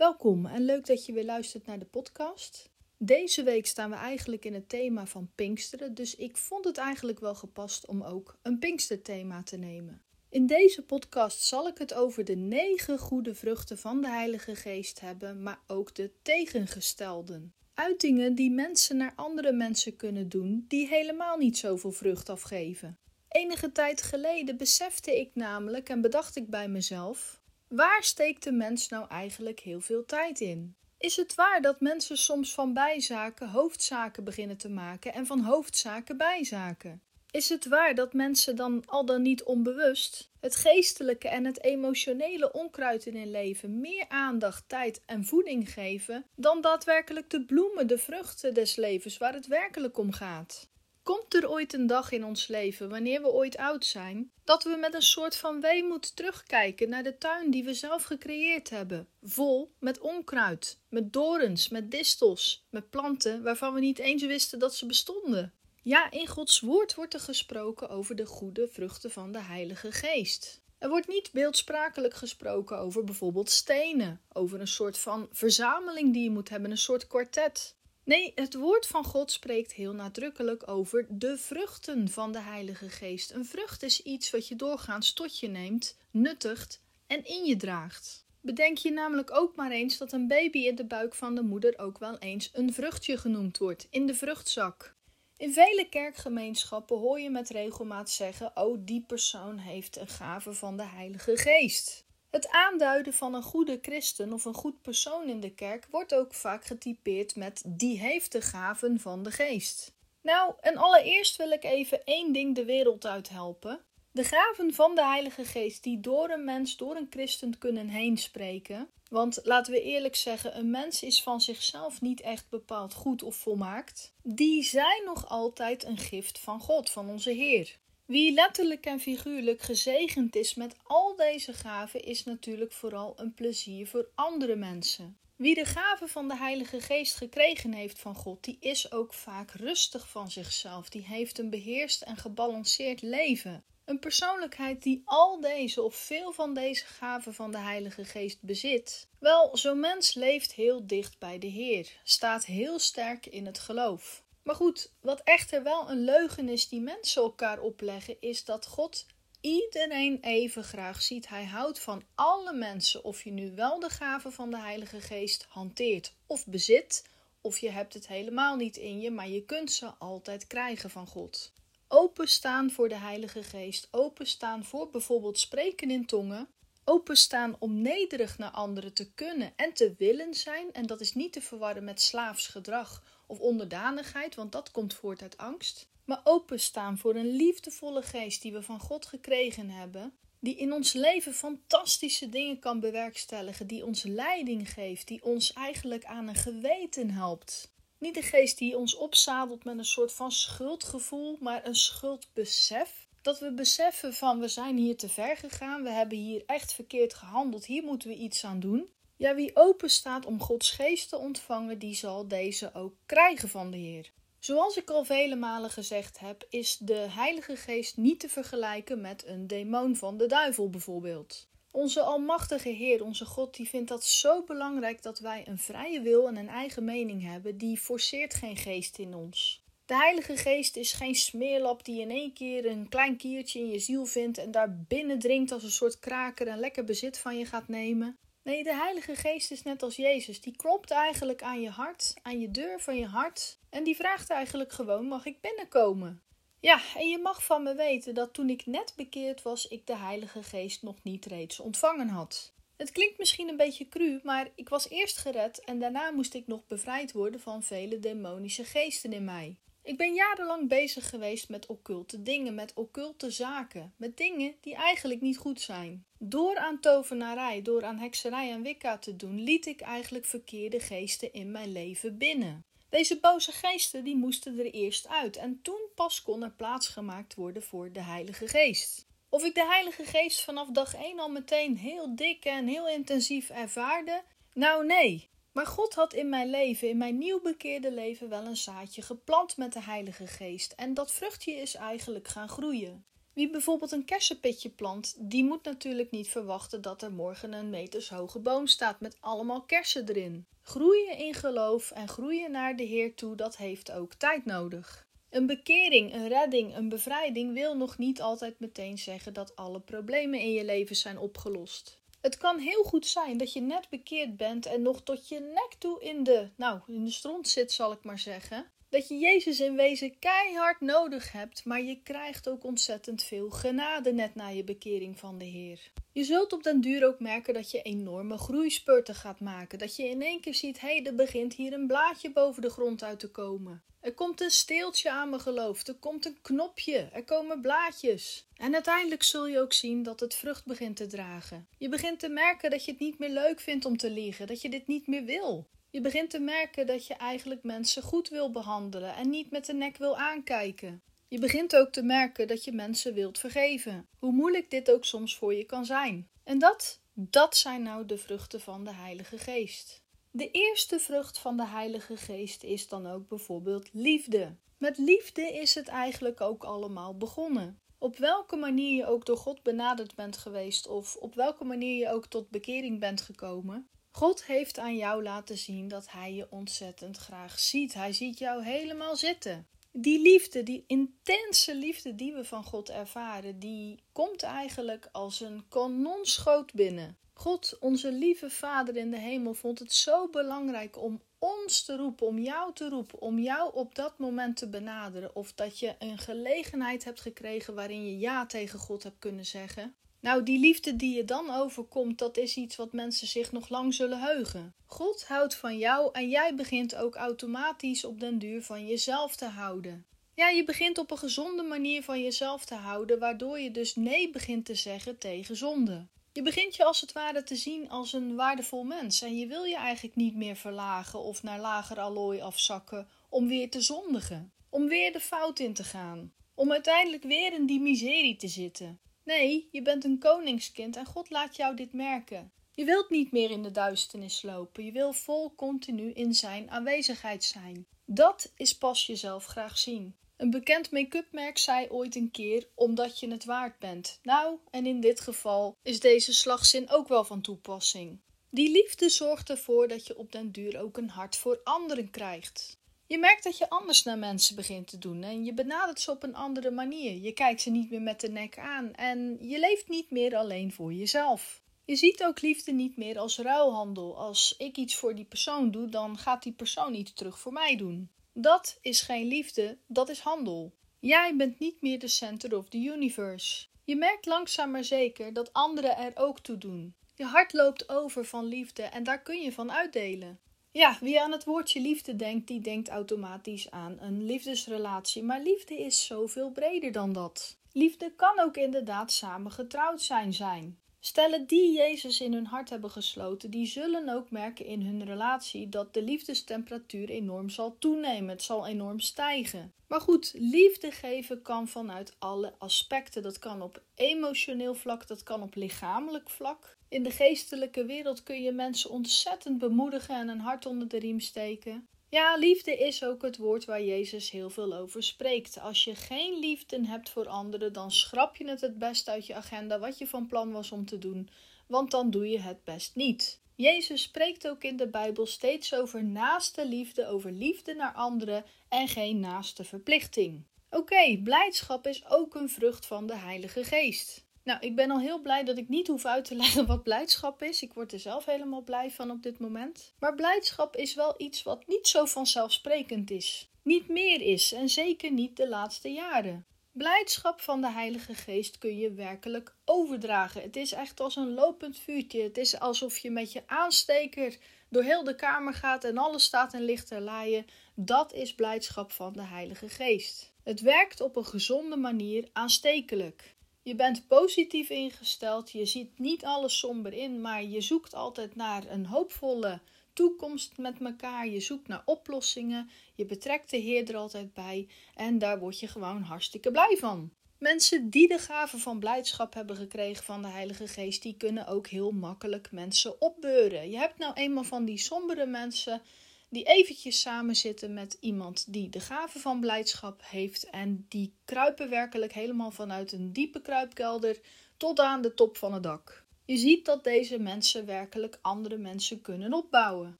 Welkom en leuk dat je weer luistert naar de podcast. Deze week staan we eigenlijk in het thema van Pinksteren, dus ik vond het eigenlijk wel gepast om ook een Pinksterthema te nemen. In deze podcast zal ik het over de negen goede vruchten van de Heilige Geest hebben, maar ook de tegengestelden. Uitingen die mensen naar andere mensen kunnen doen die helemaal niet zoveel vrucht afgeven. Enige tijd geleden besefte ik namelijk en bedacht ik bij mezelf: Waar steekt de mens nou eigenlijk heel veel tijd in? Is het waar dat mensen soms van bijzaken hoofdzaken beginnen te maken en van hoofdzaken bijzaken? Is het waar dat mensen dan al dan niet onbewust het geestelijke en het emotionele onkruid in hun leven meer aandacht, tijd en voeding geven dan daadwerkelijk de bloemen, de vruchten des levens waar het werkelijk om gaat? Komt er ooit een dag in ons leven, wanneer we ooit oud zijn, dat we met een soort van weemoed terugkijken naar de tuin die we zelf gecreëerd hebben, vol met onkruid, met dorens, met distels, met planten waarvan we niet eens wisten dat ze bestonden? Ja, in Gods woord wordt er gesproken over de goede vruchten van de Heilige Geest. Er wordt niet beeldsprakelijk gesproken over bijvoorbeeld stenen, over een soort van verzameling die je moet hebben, een soort kwartet. Nee, het woord van God spreekt heel nadrukkelijk over de vruchten van de Heilige Geest. Een vrucht is iets wat je doorgaans tot je neemt, nuttigt en in je draagt. Bedenk je namelijk ook maar eens dat een baby in de buik van de moeder ook wel eens een vruchtje genoemd wordt, in de vruchtzak. In vele kerkgemeenschappen hoor je met regelmaat zeggen: Oh, die persoon heeft een gave van de Heilige Geest. Het aanduiden van een goede christen of een goed persoon in de kerk wordt ook vaak getypeerd met die heeft de gaven van de geest. Nou, en allereerst wil ik even één ding de wereld uit helpen. De gaven van de Heilige Geest die door een mens, door een christen kunnen heen spreken. Want laten we eerlijk zeggen, een mens is van zichzelf niet echt bepaald goed of volmaakt. Die zijn nog altijd een gift van God, van onze Heer. Wie letterlijk en figuurlijk gezegend is met al deze gaven, is natuurlijk vooral een plezier voor andere mensen. Wie de gave van de Heilige Geest gekregen heeft van God, die is ook vaak rustig van zichzelf. Die heeft een beheerst en gebalanceerd leven. Een persoonlijkheid die al deze of veel van deze gaven van de Heilige Geest bezit. Wel, zo'n mens leeft heel dicht bij de Heer, staat heel sterk in het geloof. Maar goed, wat echter wel een leugen is die mensen elkaar opleggen, is dat God iedereen even graag ziet. Hij houdt van alle mensen, of je nu wel de gave van de Heilige Geest hanteert of bezit, of je hebt het helemaal niet in je, maar je kunt ze altijd krijgen van God. Openstaan voor de Heilige Geest, openstaan voor bijvoorbeeld spreken in tongen, openstaan om nederig naar anderen te kunnen en te willen zijn, en dat is niet te verwarren met slaafs gedrag of onderdanigheid, want dat komt voort uit angst. Maar openstaan voor een liefdevolle geest die we van God gekregen hebben, die in ons leven fantastische dingen kan bewerkstelligen, die ons leiding geeft, die ons eigenlijk aan een geweten helpt. Niet de geest die ons opzadelt met een soort van schuldgevoel, maar een schuldbesef. Dat we beseffen van we zijn hier te ver gegaan, we hebben hier echt verkeerd gehandeld, hier moeten we iets aan doen. Ja, wie open staat om Gods geest te ontvangen, die zal deze ook krijgen van de Heer. Zoals ik al vele malen gezegd heb, is de Heilige Geest niet te vergelijken met een demon van de duivel bijvoorbeeld. Onze Almachtige Heer, onze God, die vindt dat zo belangrijk dat wij een vrije wil en een eigen mening hebben, die forceert geen geest in ons. De Heilige Geest is geen smeerlap die in één keer een klein kiertje in je ziel vindt en daar binnendringt als een soort kraker en lekker bezit van je gaat nemen. Nee, de Heilige Geest is net als Jezus. Die klopt eigenlijk aan je hart, aan je deur van je hart. En die vraagt eigenlijk gewoon: mag ik binnenkomen? Ja, en je mag van me weten dat toen ik net bekeerd was, ik de Heilige Geest nog niet reeds ontvangen had. Het klinkt misschien een beetje cru, maar ik was eerst gered en daarna moest ik nog bevrijd worden van vele demonische geesten in mij. Ik ben jarenlang bezig geweest met occulte dingen, met occulte zaken, met dingen die eigenlijk niet goed zijn. Door aan tovenarij, door aan hekserij en wicca te doen, liet ik eigenlijk verkeerde geesten in mijn leven binnen. Deze boze geesten die moesten er eerst uit en toen pas kon er plaats gemaakt worden voor de Heilige Geest. Of ik de Heilige Geest vanaf dag 1 al meteen heel dik en heel intensief ervaarde? Nou nee, maar God had in mijn leven, in mijn nieuw bekeerde leven, wel een zaadje geplant met de Heilige Geest. En dat vruchtje is eigenlijk gaan groeien. Wie bijvoorbeeld een kersenpitje plant, die moet natuurlijk niet verwachten dat er morgen een metershoge boom staat met allemaal kersen erin. Groeien in geloof en groeien naar de Heer toe, dat heeft ook tijd nodig. Een bekering, een redding, een bevrijding wil nog niet altijd meteen zeggen dat alle problemen in je leven zijn opgelost. Het kan heel goed zijn dat je net bekeerd bent en nog tot je nek toe in de, nou, in de stront zit, zal ik maar zeggen. Dat je Jezus in wezen keihard nodig hebt, maar je krijgt ook ontzettend veel genade net na je bekering van de Heer. Je zult op den duur ook merken dat je enorme groeispurten gaat maken. Dat je in één keer ziet, hé, hey, er begint hier een blaadje boven de grond uit te komen. Er komt een steeltje aan mijn geloof. Er komt een knopje. Er komen blaadjes. En uiteindelijk zul je ook zien dat het vrucht begint te dragen. Je begint te merken dat je het niet meer leuk vindt om te liegen. Dat je dit niet meer wil. Je begint te merken dat je eigenlijk mensen goed wil behandelen en niet met de nek wil aankijken. Je begint ook te merken dat je mensen wilt vergeven. Hoe moeilijk dit ook soms voor je kan zijn. En dat, dat zijn nou de vruchten van de Heilige Geest. De eerste vrucht van de Heilige Geest is dan ook bijvoorbeeld liefde. Met liefde is het eigenlijk ook allemaal begonnen. Op welke manier je ook door God benaderd bent geweest of op welke manier je ook tot bekering bent gekomen, God heeft aan jou laten zien dat Hij je ontzettend graag ziet. Hij ziet jou helemaal zitten. Die liefde, die intense liefde die we van God ervaren, die komt eigenlijk als een kanonschoot binnen. God, onze lieve Vader in de hemel, vond het zo belangrijk om ons te roepen, om jou te roepen, om jou op dat moment te benaderen. Of dat je een gelegenheid hebt gekregen waarin je ja tegen God hebt kunnen zeggen. Nou, die liefde die je dan overkomt, dat is iets wat mensen zich nog lang zullen heugen. God houdt van jou en jij begint ook automatisch op den duur van jezelf te houden. Ja, je begint op een gezonde manier van jezelf te houden, waardoor je dus nee begint te zeggen tegen zonde. Je begint je als het ware te zien als een waardevol mens en je wil je eigenlijk niet meer verlagen of naar lager allooi afzakken om weer te zondigen, om weer de fout in te gaan, om uiteindelijk weer in die miserie te zitten. Nee, je bent een koningskind en God laat jou dit merken. Je wilt niet meer in de duisternis lopen, je wil vol continu in zijn aanwezigheid zijn. Dat is pas jezelf graag zien. Een bekend make-up merk zei ooit een keer omdat je het waard bent. Nou, en in dit geval is deze slagzin ook wel van toepassing. Die liefde zorgt ervoor dat je op den duur ook een hart voor anderen krijgt. Je merkt dat je anders naar mensen begint te doen en je benadert ze op een andere manier. Je kijkt ze niet meer met de nek aan en je leeft niet meer alleen voor jezelf. Je ziet ook liefde niet meer als ruilhandel. Als ik iets voor die persoon doe, dan gaat die persoon iets terug voor mij doen. Dat is geen liefde, dat is handel. Jij bent niet meer de center of the universe. Je merkt langzaam maar zeker dat anderen er ook toe doen. Je hart loopt over van liefde en daar kun je van uitdelen. Ja, wie aan het woordje liefde denkt, die denkt automatisch aan een liefdesrelatie. Maar liefde is zoveel breder dan dat. Liefde kan ook inderdaad samen getrouwd zijn zijn. Stellen die Jezus in hun hart hebben gesloten, die zullen ook merken in hun relatie dat de liefdestemperatuur enorm zal toenemen. Het zal enorm stijgen. Maar goed, liefde geven kan vanuit alle aspecten. Dat kan op emotioneel vlak, dat kan op lichamelijk vlak. In de geestelijke wereld kun je mensen ontzettend bemoedigen en een hart onder de riem steken. Ja, liefde is ook het woord waar Jezus heel veel over spreekt. Als je geen liefde hebt voor anderen, dan schrap je het het best uit je agenda wat je van plan was om te doen, want dan doe je het best niet. Jezus spreekt ook in de Bijbel steeds over naaste liefde, over liefde naar anderen en geen naaste verplichting. Oké, blijdschap is ook een vrucht van de Heilige Geest. Nou, ik ben al heel blij dat ik niet hoef uit te leggen wat blijdschap is. Ik word er zelf helemaal blij van op dit moment. Maar blijdschap is wel iets wat niet zo vanzelfsprekend is. Niet meer is en zeker niet de laatste jaren. Blijdschap van de Heilige Geest kun je werkelijk overdragen. Het is echt als een lopend vuurtje. Het is alsof je met je aansteker door heel de kamer gaat en alles staat in lichte laaien. Dat is blijdschap van de Heilige Geest. Het werkt op een gezonde manier aanstekelijk. Je bent positief ingesteld, je ziet niet alles somber in, maar je zoekt altijd naar een hoopvolle toekomst met elkaar. Je zoekt naar oplossingen, je betrekt de Heer er altijd bij en daar word je gewoon hartstikke blij van. Mensen die de gave van blijdschap hebben gekregen van de Heilige Geest, die kunnen ook heel makkelijk mensen opbeuren. Je hebt nou eenmaal van die sombere mensen die eventjes samen zitten met iemand die de gave van blijdschap heeft en die kruipen werkelijk helemaal vanuit een diepe kruipkelder tot aan de top van het dak. Je ziet dat deze mensen werkelijk andere mensen kunnen opbouwen.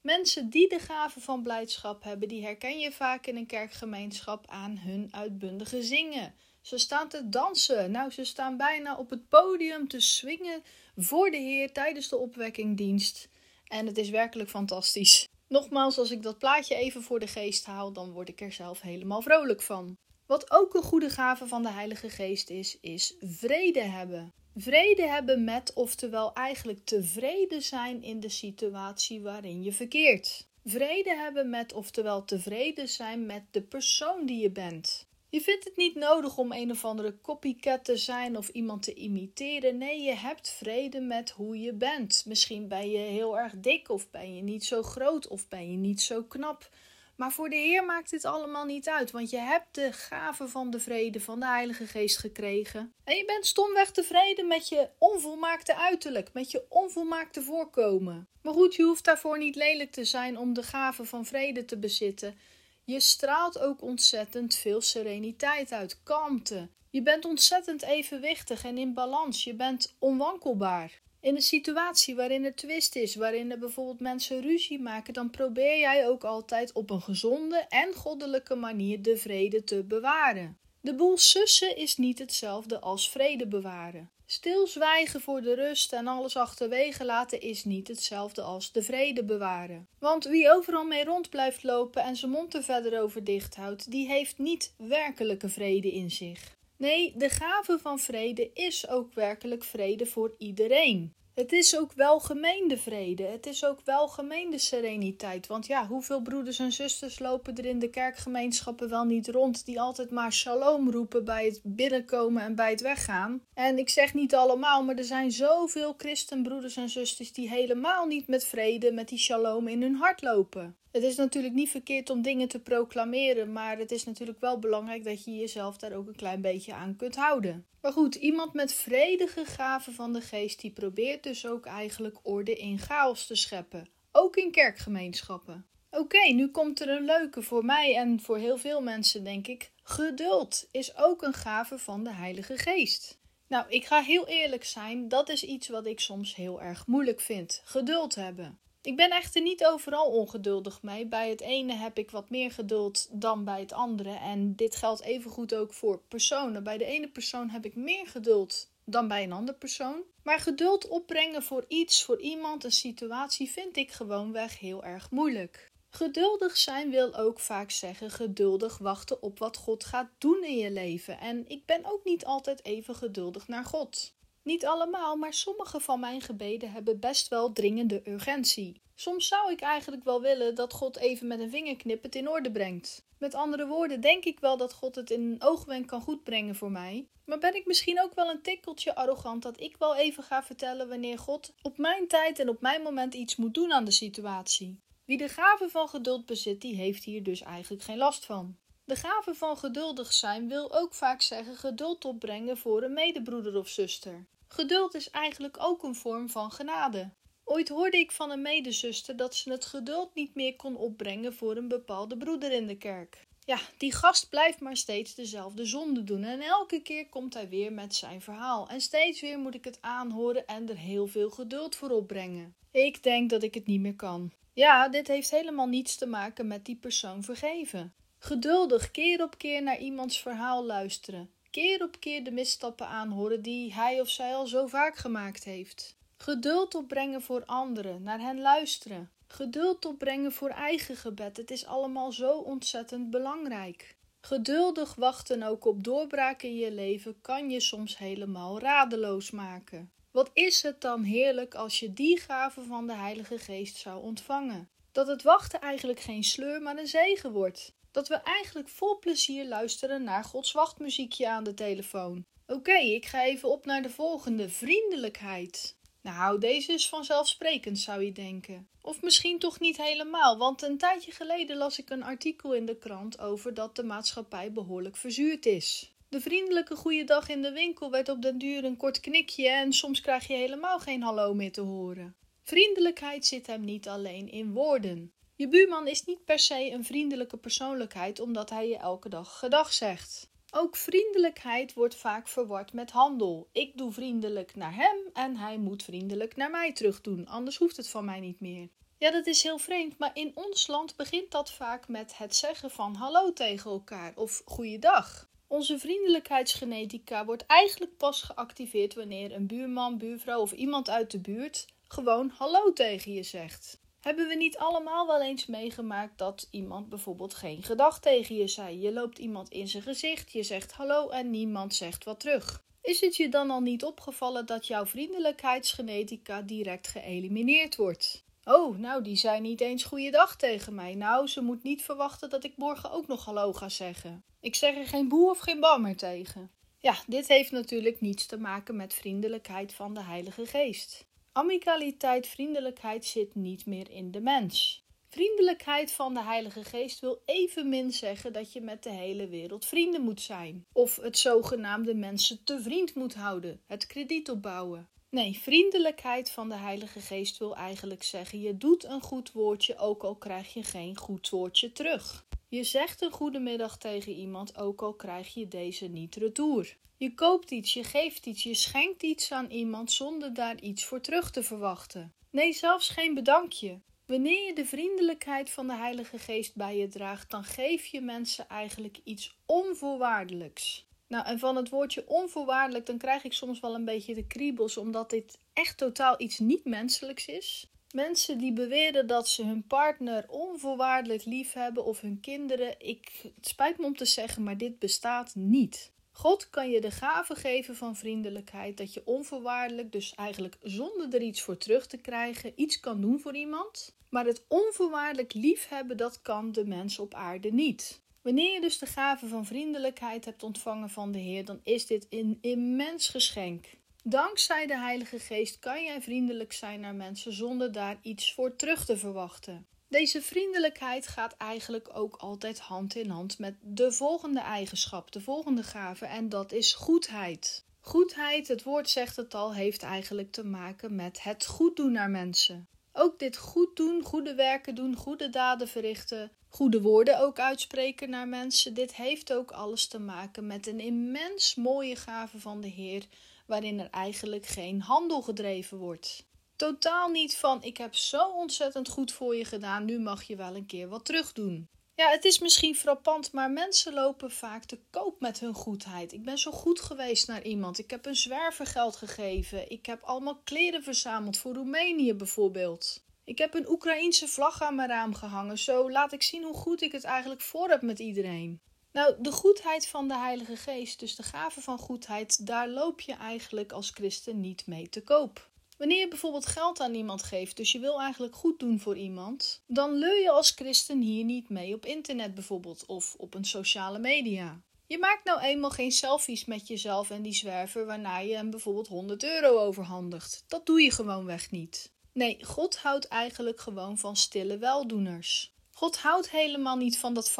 Mensen die de gave van blijdschap hebben, die herken je vaak in een kerkgemeenschap aan hun uitbundige zingen. Ze staan te dansen. Nou, ze staan bijna op het podium te swingen voor de Heer tijdens de opwekkingdienst. En het is werkelijk fantastisch. Nogmaals, als ik dat plaatje even voor de geest haal, dan word ik er zelf helemaal vrolijk van. Wat ook een goede gave van de Heilige Geest is, is vrede hebben. Vrede hebben met, oftewel eigenlijk tevreden zijn in de situatie waarin je verkeert. Vrede hebben met, oftewel tevreden zijn met de persoon die je bent. Je vindt het niet nodig om een of andere copycat te zijn of iemand te imiteren. Nee, je hebt vrede met hoe je bent. Misschien ben je heel erg dik, of ben je niet zo groot, of ben je niet zo knap. Maar voor de Heer maakt dit allemaal niet uit, want je hebt de gave van de vrede van de Heilige Geest gekregen. En je bent stomweg tevreden met je onvolmaakte uiterlijk, met je onvolmaakte voorkomen. Maar goed, je hoeft daarvoor niet lelijk te zijn om de gave van vrede te bezitten. Je straalt ook ontzettend veel sereniteit uit, kalmte. Je bent ontzettend evenwichtig en in balans. Je bent onwankelbaar. In een situatie waarin er twist is, waarin er bijvoorbeeld mensen ruzie maken, dan probeer jij ook altijd op een gezonde en goddelijke manier de vrede te bewaren. De boel sussen is niet hetzelfde als vrede bewaren. Stilzwijgen voor de rust en alles achterwege laten is niet hetzelfde als de vrede bewaren. Want wie overal mee rond blijft lopen en zijn mond er verder over dicht houdt, die heeft niet werkelijke vrede in zich. Nee, de gave van vrede is ook werkelijk vrede voor iedereen. Het is ook welgemeende vrede. Het is ook welgemeende sereniteit. Want ja, hoeveel broeders en zusters lopen er in de kerkgemeenschappen wel niet rond die altijd maar shalom roepen bij het binnenkomen en bij het weggaan? En ik zeg niet allemaal, maar er zijn zoveel christenbroeders en zusters die helemaal niet met vrede, met die shalom in hun hart lopen. Het is natuurlijk niet verkeerd om dingen te proclameren, maar het is natuurlijk wel belangrijk dat je jezelf daar ook een klein beetje aan kunt houden. Maar goed, iemand met vredige gaven van de geest, die probeert dus ook eigenlijk orde in chaos te scheppen. Ook in kerkgemeenschappen. Oké, nu komt er een leuke voor mij en voor heel veel mensen, denk ik. Geduld is ook een gave van de Heilige Geest. Nou, ik ga heel eerlijk zijn, dat is iets wat ik soms heel erg moeilijk vind: geduld hebben. Ik ben echter niet overal ongeduldig mee. Bij het ene heb ik wat meer geduld dan bij het andere. En dit geldt evengoed ook voor personen. Bij de ene persoon heb ik meer geduld dan bij een andere persoon. Maar geduld opbrengen voor iets, voor iemand, een situatie vind ik gewoonweg heel erg moeilijk. Geduldig zijn wil ook vaak zeggen geduldig wachten op wat God gaat doen in je leven. En ik ben ook niet altijd even geduldig naar God. Niet allemaal, maar sommige van mijn gebeden hebben best wel dringende urgentie. Soms zou ik eigenlijk wel willen dat God even met een vingerknip het in orde brengt. Met andere woorden, denk ik wel dat God het in een oogwenk kan goedbrengen voor mij. Maar ben ik misschien ook wel een tikkeltje arrogant dat ik wel even ga vertellen wanneer God op mijn tijd en op mijn moment iets moet doen aan de situatie? Wie de gave van geduld bezit, die heeft hier dus eigenlijk geen last van. De gave van geduldig zijn wil ook vaak zeggen geduld opbrengen voor een medebroeder of zuster. Geduld is eigenlijk ook een vorm van genade. Ooit hoorde ik van een medezuster dat ze het geduld niet meer kon opbrengen voor een bepaalde broeder in de kerk. Ja, die gast blijft maar steeds dezelfde zonde doen en elke keer komt hij weer met zijn verhaal. En steeds weer moet ik het aanhoren en er heel veel geduld voor opbrengen. Ik denk dat ik het niet meer kan. Ja, dit heeft helemaal niets te maken met die persoon vergeven. Geduldig keer op keer naar iemands verhaal luisteren keer op keer de misstappen aanhoren die hij of zij al zo vaak gemaakt heeft. Geduld opbrengen voor anderen, naar hen luisteren. Geduld opbrengen voor eigen gebed. Het is allemaal zo ontzettend belangrijk. Geduldig wachten ook op doorbraken in je leven kan je soms helemaal radeloos maken. Wat is het dan heerlijk als je die gave van de Heilige Geest zou ontvangen? Dat het wachten eigenlijk geen sleur, maar een zegen wordt dat we eigenlijk vol plezier luisteren naar Gods wachtmuziekje aan de telefoon. Oké, ik ga even op naar de volgende: vriendelijkheid. Nou, deze is vanzelfsprekend, zou je denken. Of misschien toch niet helemaal, want een tijdje geleden las ik een artikel in de krant over dat de maatschappij behoorlijk verzuurd is. De vriendelijke goede dag in de winkel werd op den duur een kort knikje en soms krijg je helemaal geen hallo meer te horen. Vriendelijkheid zit hem niet alleen in woorden. Je buurman is niet per se een vriendelijke persoonlijkheid omdat hij je elke dag gedag zegt. Ook vriendelijkheid wordt vaak verward met handel. Ik doe vriendelijk naar hem en hij moet vriendelijk naar mij terug doen, anders hoeft het van mij niet meer. Ja, dat is heel vreemd, maar in ons land begint dat vaak met het zeggen van hallo tegen elkaar of goeiedag. Onze vriendelijkheidsgenetica wordt eigenlijk pas geactiveerd wanneer een buurman, buurvrouw of iemand uit de buurt gewoon hallo tegen je zegt. Hebben we niet allemaal wel eens meegemaakt dat iemand bijvoorbeeld geen gedag tegen je zei? Je loopt iemand in zijn gezicht, je zegt hallo en niemand zegt wat terug. Is het je dan al niet opgevallen dat jouw vriendelijkheidsgenetica direct geëlimineerd wordt? Oh, nou, die zei niet eens goeiedag tegen mij. Nou, ze moet niet verwachten dat ik morgen ook nog hallo ga zeggen. Ik zeg er geen boe of geen bam meer tegen. Ja, dit heeft natuurlijk niets te maken met vriendelijkheid van de Heilige Geest. Amicaliteit, vriendelijkheid zit niet meer in de mens. Vriendelijkheid van de Heilige Geest wil evenmin zeggen dat je met de hele wereld vrienden moet zijn. Of het zogenaamde mensen te vriend moet houden, het krediet opbouwen. Nee, vriendelijkheid van de Heilige Geest wil eigenlijk zeggen: je doet een goed woordje, ook al krijg je geen goed woordje terug. Je zegt een goedemiddag tegen iemand, ook al krijg je deze niet retour. Je koopt iets, je geeft iets, je schenkt iets aan iemand zonder daar iets voor terug te verwachten. Nee, zelfs geen bedankje. Wanneer je de vriendelijkheid van de Heilige Geest bij je draagt, dan geef je mensen eigenlijk iets onvoorwaardelijks. Nou, en van het woordje onvoorwaardelijk, dan krijg ik soms wel een beetje de kriebels, omdat dit echt totaal iets niet menselijks is. Mensen die beweren dat ze hun partner onvoorwaardelijk lief hebben of hun kinderen, ik, het spijt me om te zeggen, maar dit bestaat niet. God kan je de gave geven van vriendelijkheid, dat je onvoorwaardelijk, dus eigenlijk zonder er iets voor terug te krijgen, iets kan doen voor iemand. Maar het onvoorwaardelijk liefhebben, dat kan de mens op aarde niet. Wanneer je dus de gave van vriendelijkheid hebt ontvangen van de Heer, dan is dit een immens geschenk. Dankzij de Heilige Geest kan jij vriendelijk zijn naar mensen zonder daar iets voor terug te verwachten. Deze vriendelijkheid gaat eigenlijk ook altijd hand in hand met de volgende eigenschap, de volgende gave, en dat is goedheid. Goedheid, het woord zegt het al, heeft eigenlijk te maken met het goed doen naar mensen. Ook dit goed doen, goede werken doen, goede daden verrichten, goede woorden ook uitspreken naar mensen. Dit heeft ook alles te maken met een immens mooie gave van de Heer, waarin er eigenlijk geen handel gedreven wordt. Totaal niet van ik heb zo ontzettend goed voor je gedaan, nu mag je wel een keer wat terug doen. Ja, het is misschien frappant, maar mensen lopen vaak te koop met hun goedheid. Ik ben zo goed geweest naar iemand. Ik heb een zwervergeld gegeven. Ik heb allemaal kleren verzameld voor Roemenië bijvoorbeeld. Ik heb een Oekraïense vlag aan mijn raam gehangen. Zo laat ik zien hoe goed ik het eigenlijk voor heb met iedereen. Nou, de goedheid van de Heilige Geest, dus de gave van goedheid, daar loop je eigenlijk als christen niet mee te koop. Wanneer je bijvoorbeeld geld aan iemand geeft, dus je wil eigenlijk goed doen voor iemand, dan leur je als christen hier niet mee op internet bijvoorbeeld of op een sociale media. Je maakt nou eenmaal geen selfies met jezelf en die zwerver waarna je hem bijvoorbeeld 100 euro overhandigt. Dat doe je gewoonweg niet. Nee, God houdt eigenlijk gewoon van stille weldoeners. God houdt helemaal niet van dat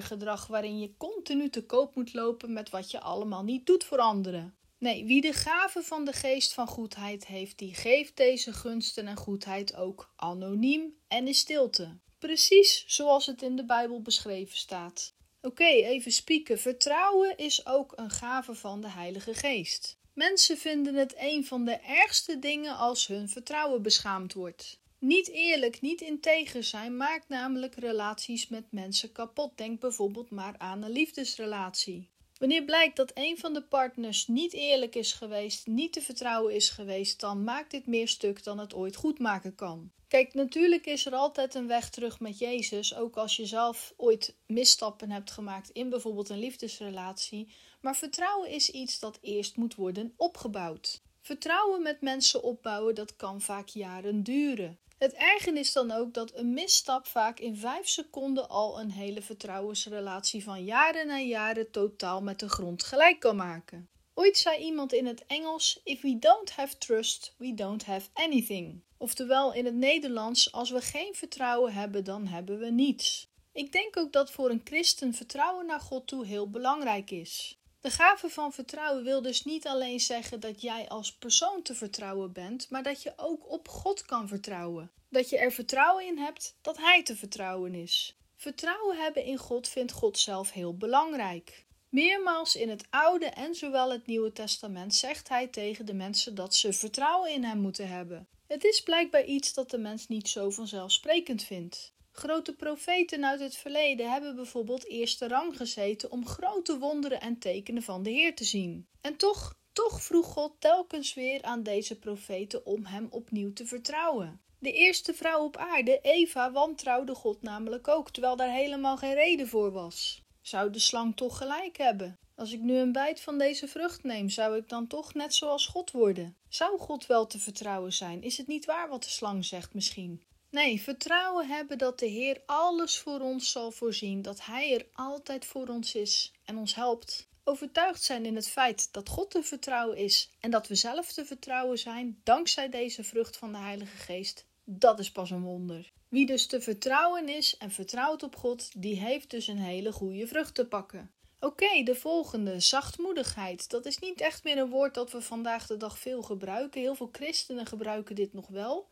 gedrag waarin je continu te koop moet lopen met wat je allemaal niet doet voor anderen. Nee, wie de gave van de geest van goedheid heeft, die geeft deze gunsten en goedheid ook anoniem en in stilte. Precies zoals het in de Bijbel beschreven staat. Oké, even spieken. Vertrouwen is ook een gave van de Heilige Geest. Mensen vinden het een van de ergste dingen als hun vertrouwen beschaamd wordt. Niet eerlijk, niet integer zijn maakt namelijk relaties met mensen kapot. Denk bijvoorbeeld maar aan een liefdesrelatie. Wanneer blijkt dat een van de partners niet eerlijk is geweest, niet te vertrouwen is geweest, dan maakt dit meer stuk dan het ooit goed maken kan. Kijk, natuurlijk is er altijd een weg terug met Jezus, ook als je zelf ooit misstappen hebt gemaakt in bijvoorbeeld een liefdesrelatie. Maar vertrouwen is iets dat eerst moet worden opgebouwd. Vertrouwen met mensen opbouwen, dat kan vaak jaren duren. Het ergen is dan ook dat een misstap vaak in vijf seconden al een hele vertrouwensrelatie van jaren en jaren totaal met de grond gelijk kan maken. Ooit zei iemand in het Engels: If we don't have trust, we don't have anything. Oftewel in het Nederlands: Als we geen vertrouwen hebben, dan hebben we niets. Ik denk ook dat voor een christen vertrouwen naar God toe heel belangrijk is. De gave van vertrouwen wil dus niet alleen zeggen dat jij als persoon te vertrouwen bent, maar dat je ook op God kan vertrouwen. Dat je er vertrouwen in hebt dat Hij te vertrouwen is. Vertrouwen hebben in God vindt God zelf heel belangrijk. Meermaals in het Oude en zowel het Nieuwe Testament zegt Hij tegen de mensen dat ze vertrouwen in Hem moeten hebben. Het is blijkbaar iets dat de mens niet zo vanzelfsprekend vindt. Grote profeten uit het verleden hebben bijvoorbeeld eerste rang gezeten om grote wonderen en tekenen van de Heer te zien. En toch, toch vroeg God telkens weer aan deze profeten om hem opnieuw te vertrouwen. De eerste vrouw op aarde, Eva, wantrouwde God namelijk ook, terwijl daar helemaal geen reden voor was. Zou de slang toch gelijk hebben? Als ik nu een bijt van deze vrucht neem, zou ik dan toch net zoals God worden? Zou God wel te vertrouwen zijn? Is het niet waar wat de slang zegt misschien? Nee, vertrouwen hebben dat de Heer alles voor ons zal voorzien, dat Hij er altijd voor ons is en ons helpt. Overtuigd zijn in het feit dat God te vertrouwen is en dat we zelf te vertrouwen zijn dankzij deze vrucht van de Heilige Geest, dat is pas een wonder. Wie dus te vertrouwen is en vertrouwt op God, die heeft dus een hele goede vrucht te pakken. Oké, de volgende, zachtmoedigheid. Dat is niet echt meer een woord dat we vandaag de dag veel gebruiken. Heel veel christenen gebruiken dit nog wel.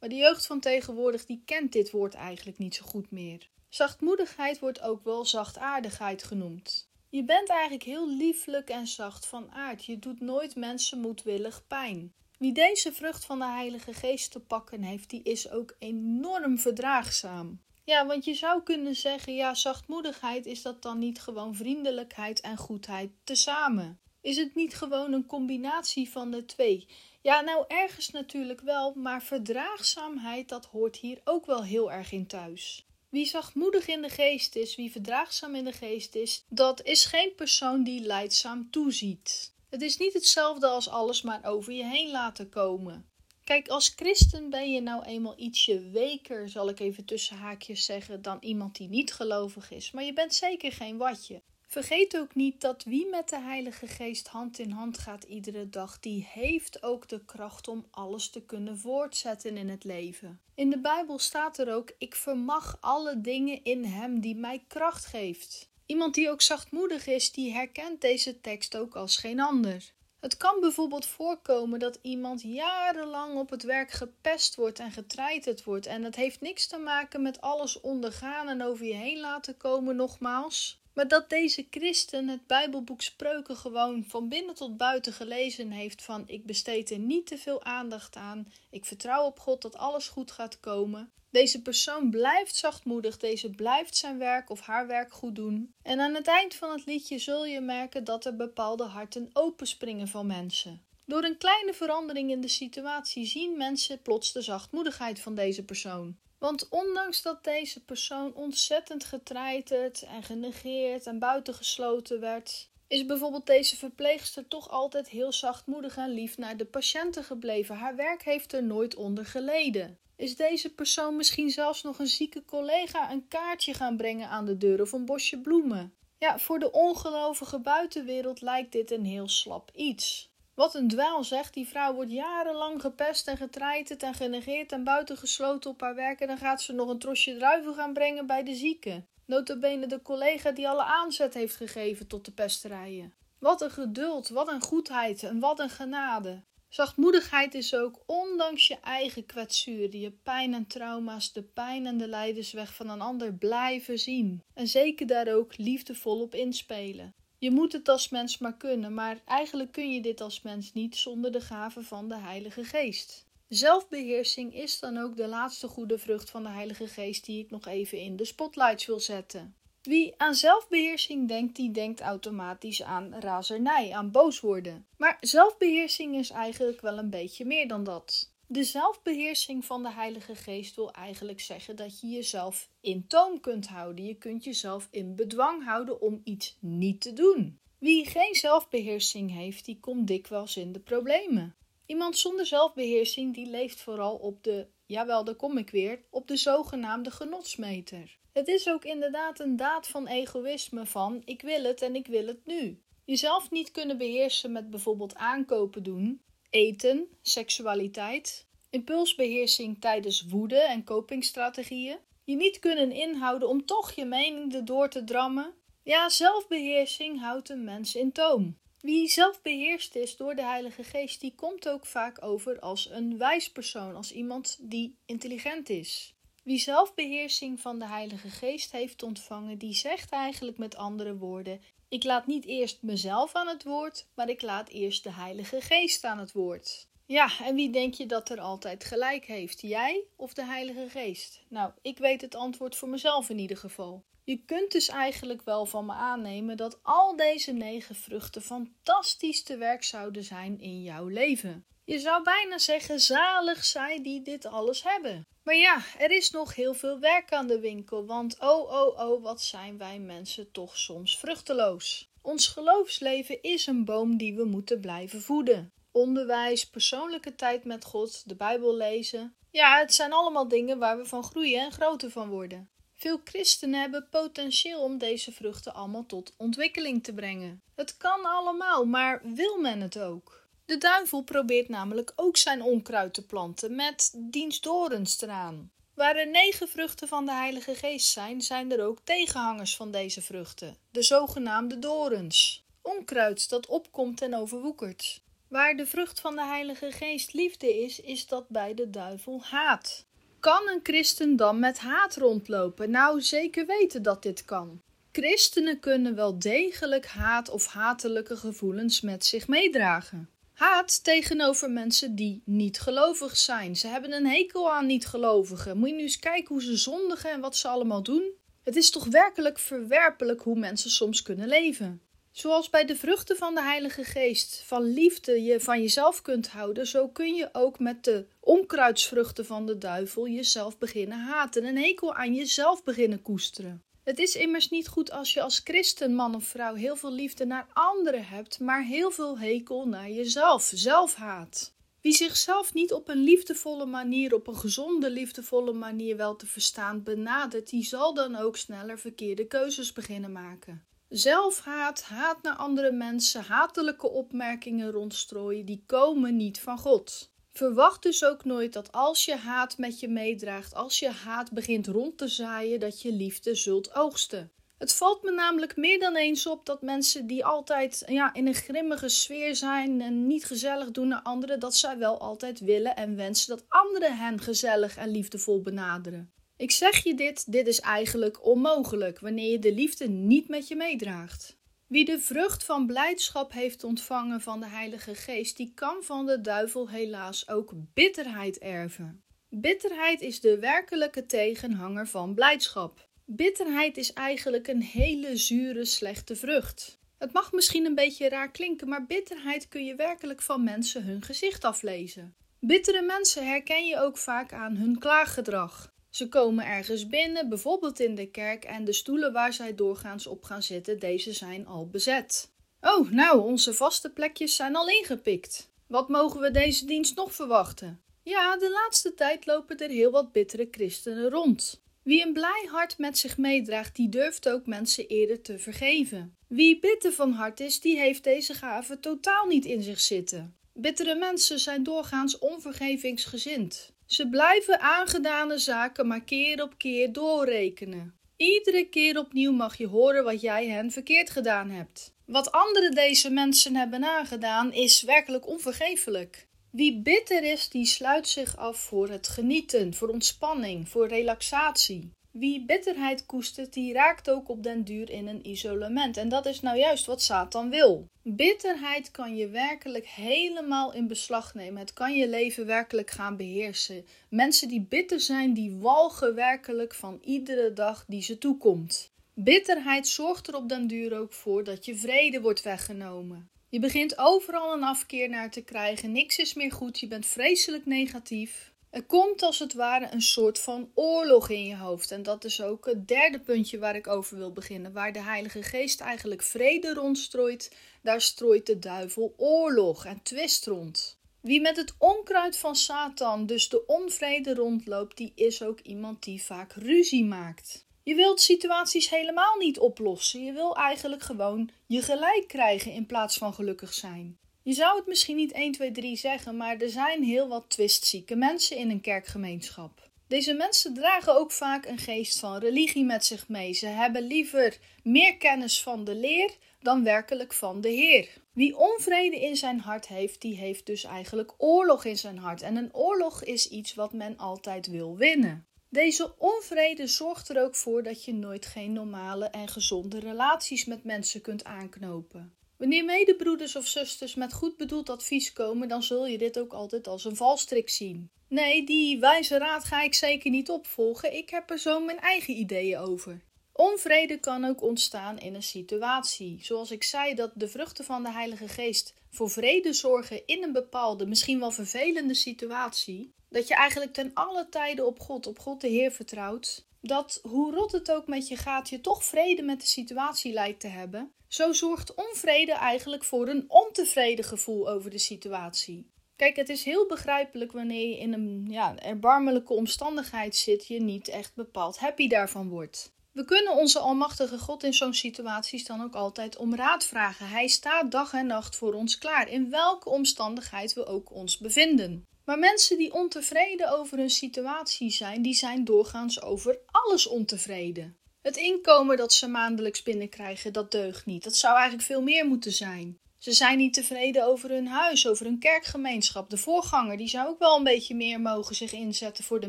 Maar de jeugd van tegenwoordig die kent dit woord eigenlijk niet zo goed meer. Zachtmoedigheid wordt ook wel zachtaardigheid genoemd. Je bent eigenlijk heel lieflijk en zacht van aard. Je doet nooit mensen moedwillig pijn. Wie deze vrucht van de Heilige Geest te pakken heeft, die is ook enorm verdraagzaam. Ja, want je zou kunnen zeggen, ja, zachtmoedigheid is dat dan niet gewoon vriendelijkheid en goedheid tezamen? Is het niet gewoon een combinatie van de twee? Ja, nou ergens natuurlijk wel, maar verdraagzaamheid, dat hoort hier ook wel heel erg in thuis. Wie zachtmoedig in de geest is, wie verdraagzaam in de geest is, dat is geen persoon die leidzaam toeziet. Het is niet hetzelfde als alles maar over je heen laten komen. Kijk, als christen ben je nou eenmaal ietsje weker, zal ik even tussen haakjes zeggen, dan iemand die niet gelovig is. Maar je bent zeker geen watje. Vergeet ook niet dat wie met de Heilige Geest hand in hand gaat iedere dag, die heeft ook de kracht om alles te kunnen voortzetten in het leven. In de Bijbel staat er ook: Ik vermag alle dingen in Hem die mij kracht geeft. Iemand die ook zachtmoedig is, die herkent deze tekst ook als geen ander. Het kan bijvoorbeeld voorkomen dat iemand jarenlang op het werk gepest wordt en getreiterd wordt. En dat heeft niks te maken met alles ondergaan en over je heen laten komen, nogmaals. Maar dat deze christen het Bijbelboek Spreuken gewoon van binnen tot buiten gelezen heeft van ik besteed er niet te veel aandacht aan, ik vertrouw op God dat alles goed gaat komen. Deze persoon blijft zachtmoedig, deze blijft zijn werk of haar werk goed doen. En aan het eind van het liedje zul je merken dat er bepaalde harten openspringen van mensen. Door een kleine verandering in de situatie zien mensen plots de zachtmoedigheid van deze persoon. Want ondanks dat deze persoon ontzettend getreiterd en genegeerd en buitengesloten werd, is bijvoorbeeld deze verpleegster toch altijd heel zachtmoedig en lief naar de patiënten gebleven. Haar werk heeft er nooit onder geleden. Is deze persoon misschien zelfs nog een zieke collega een kaartje gaan brengen aan de deur of een bosje bloemen? Ja, voor de ongelovige buitenwereld lijkt dit een heel slap iets. Wat een dwaal zegt, die vrouw wordt jarenlang gepest en getreiterd en genegeerd en buitengesloten op haar werk en dan gaat ze nog een trosje druiven gaan brengen bij de zieken. Notabene de collega die alle aanzet heeft gegeven tot de pesterijen. Wat een geduld, wat een goedheid en wat een genade. Zachtmoedigheid is ook, ondanks je eigen kwetsuren, je pijn en trauma's, de pijn en de lijdensweg van een ander blijven zien. En zeker daar ook liefdevol op inspelen. Je moet het als mens maar kunnen, maar eigenlijk kun je dit als mens niet zonder de gave van de Heilige Geest. Zelfbeheersing is dan ook de laatste goede vrucht van de Heilige Geest die ik nog even in de spotlights wil zetten. Wie aan zelfbeheersing denkt, die denkt automatisch aan razernij, aan boos worden. Maar zelfbeheersing is eigenlijk wel een beetje meer dan dat. De zelfbeheersing van de Heilige Geest wil eigenlijk zeggen dat je jezelf in toom kunt houden. Je kunt jezelf in bedwang houden om iets niet te doen. Wie geen zelfbeheersing heeft, die komt dikwijls in de problemen. Iemand zonder zelfbeheersing die leeft vooral op de, jawel, daar kom ik weer, op de zogenaamde genotsmeter. Het is ook inderdaad een daad van egoïsme van ik wil het en ik wil het nu. Jezelf niet kunnen beheersen met bijvoorbeeld aankopen doen, eten, seksualiteit, impulsbeheersing tijdens woede en copingstrategieën, je niet kunnen inhouden om toch je mening erdoor te drammen, Ja, zelfbeheersing houdt een mens in toom. Wie zelfbeheerst is door de Heilige Geest, die komt ook vaak over als een wijs persoon, als iemand die intelligent is. Wie zelfbeheersing van de Heilige Geest heeft ontvangen, die zegt eigenlijk met andere woorden: Ik laat niet eerst mezelf aan het woord, maar ik laat eerst de Heilige Geest aan het woord. Ja, en wie denk je dat er altijd gelijk heeft? Jij of de Heilige Geest? Nou, ik weet het antwoord voor mezelf in ieder geval. Je kunt dus eigenlijk wel van me aannemen dat al deze negen vruchten fantastisch te werk zouden zijn in jouw leven. Je zou bijna zeggen: zalig zij die dit alles hebben. Maar ja, er is nog heel veel werk aan de winkel, want oh oh oh, wat zijn wij mensen toch soms vruchteloos. Ons geloofsleven is een boom die we moeten blijven voeden. Onderwijs, persoonlijke tijd met God, de Bijbel lezen. Ja, het zijn allemaal dingen waar we van groeien en groter van worden. Veel christenen hebben potentieel om deze vruchten allemaal tot ontwikkeling te brengen. Het kan allemaal, maar wil men het ook? De duivel probeert namelijk ook zijn onkruid te planten met dienstdorens eraan. Waar er negen vruchten van de Heilige Geest zijn, zijn er ook tegenhangers van deze vruchten, de zogenaamde dorens. Onkruid dat opkomt en overwoekert. Waar de vrucht van de Heilige Geest liefde is, is dat bij de duivel haat. Kan een christen dan met haat rondlopen? Nou, zeker weten dat dit kan. Christenen kunnen wel degelijk haat of hatelijke gevoelens met zich meedragen. Haat tegenover mensen die niet gelovig zijn. Ze hebben een hekel aan niet-gelovigen. Moet je nu eens kijken hoe ze zondigen en wat ze allemaal doen? Het is toch werkelijk verwerpelijk hoe mensen soms kunnen leven. Zoals bij de vruchten van de Heilige Geest van liefde je van jezelf kunt houden, zo kun je ook met de onkruidsvruchten van de duivel jezelf beginnen haten en hekel aan jezelf beginnen koesteren. Het is immers niet goed als je als christen, man of vrouw, heel veel liefde naar anderen hebt, maar heel veel hekel naar jezelf, zelfhaat. Wie zichzelf niet op een liefdevolle manier, op een gezonde, liefdevolle manier wel te verstaan benadert, die zal dan ook sneller verkeerde keuzes beginnen maken. Zelfhaat, haat naar andere mensen, hatelijke opmerkingen rondstrooien, die komen niet van God. Verwacht dus ook nooit dat als je haat met je meedraagt, als je haat begint rond te zaaien, dat je liefde zult oogsten. Het valt me namelijk meer dan eens op dat mensen die altijd ja, in een grimmige sfeer zijn en niet gezellig doen naar anderen, dat zij wel altijd willen en wensen dat anderen hen gezellig en liefdevol benaderen. Ik zeg je dit, dit is eigenlijk onmogelijk wanneer je de liefde niet met je meedraagt. Wie de vrucht van blijdschap heeft ontvangen van de Heilige Geest, die kan van de duivel helaas ook bitterheid erven. Bitterheid is de werkelijke tegenhanger van blijdschap. Bitterheid is eigenlijk een hele zure, slechte vrucht. Het mag misschien een beetje raar klinken, maar bitterheid kun je werkelijk van mensen hun gezicht aflezen. Bittere mensen herken je ook vaak aan hun klaaggedrag. Ze komen ergens binnen, bijvoorbeeld in de kerk, en de stoelen waar zij doorgaans op gaan zitten, deze zijn al bezet. Oh, nou, onze vaste plekjes zijn al ingepikt. Wat mogen we deze dienst nog verwachten? Ja, de laatste tijd lopen er heel wat bittere christenen rond. Wie een blij hart met zich meedraagt, die durft ook mensen eerder te vergeven. Wie bitter van hart is, die heeft deze gave totaal niet in zich zitten. Bittere mensen zijn doorgaans onvergevingsgezind. Ze blijven aangedane zaken maar keer op keer doorrekenen. Iedere keer opnieuw mag je horen wat jij hen verkeerd gedaan hebt. Wat anderen deze mensen hebben aangedaan is werkelijk onvergeeflijk. Wie bitter is, die sluit zich af voor het genieten, voor ontspanning, voor relaxatie. Wie bitterheid koestert, die raakt ook op den duur in een isolement. En dat is nou juist wat Satan wil. Bitterheid kan je werkelijk helemaal in beslag nemen. Het kan je leven werkelijk gaan beheersen. Mensen die bitter zijn, die walgen werkelijk van iedere dag die ze toekomt. Bitterheid zorgt er op den duur ook voor dat je vrede wordt weggenomen. Je begint overal een afkeer naar te krijgen. Niks is meer goed. Je bent vreselijk negatief. Er komt als het ware een soort van oorlog in je hoofd. En dat is ook het derde puntje waar ik over wil beginnen. Waar de Heilige Geest eigenlijk vrede rondstrooit, daar strooit de duivel oorlog en twist rond. Wie met het onkruid van Satan, dus de onvrede rondloopt, die is ook iemand die vaak ruzie maakt. Je wilt situaties helemaal niet oplossen. Je wil eigenlijk gewoon je gelijk krijgen in plaats van gelukkig zijn. Je zou het misschien niet 1, 2, 3 zeggen, maar er zijn heel wat twistzieke mensen in een kerkgemeenschap. Deze mensen dragen ook vaak een geest van religie met zich mee. Ze hebben liever meer kennis van de leer dan werkelijk van de Heer. Wie onvrede in zijn hart heeft, die heeft dus eigenlijk oorlog in zijn hart. En een oorlog is iets wat men altijd wil winnen. Deze onvrede zorgt er ook voor dat je nooit geen normale en gezonde relaties met mensen kunt aanknopen. Wanneer medebroeders of zusters met goed bedoeld advies komen, dan zul je dit ook altijd als een valstrik zien. Nee, die wijze raad ga ik zeker niet opvolgen. Ik heb er zo mijn eigen ideeën over. Onvrede kan ook ontstaan in een situatie. Zoals ik zei, dat de vruchten van de Heilige Geest voor vrede zorgen in een bepaalde, misschien wel vervelende situatie. Dat je eigenlijk ten alle tijden op God, op God de Heer vertrouwt. Dat hoe rot het ook met je gaat, je toch vrede met de situatie lijkt te hebben. Zo zorgt onvrede eigenlijk voor een ontevreden gevoel over de situatie. Kijk, het is heel begrijpelijk wanneer je in een ja, erbarmelijke omstandigheid zit, je niet echt bepaald happy daarvan wordt. We kunnen onze Almachtige God in zo'n situaties dan ook altijd om raad vragen. Hij staat dag en nacht voor ons klaar, in welke omstandigheid we ook ons bevinden. Maar mensen die ontevreden over hun situatie zijn, die zijn doorgaans over alles ontevreden. Het inkomen dat ze maandelijks binnenkrijgen, dat deugt niet. Dat zou eigenlijk veel meer moeten zijn. Ze zijn niet tevreden over hun huis, over hun kerkgemeenschap. De voorganger die zou ook wel een beetje meer mogen zich inzetten voor de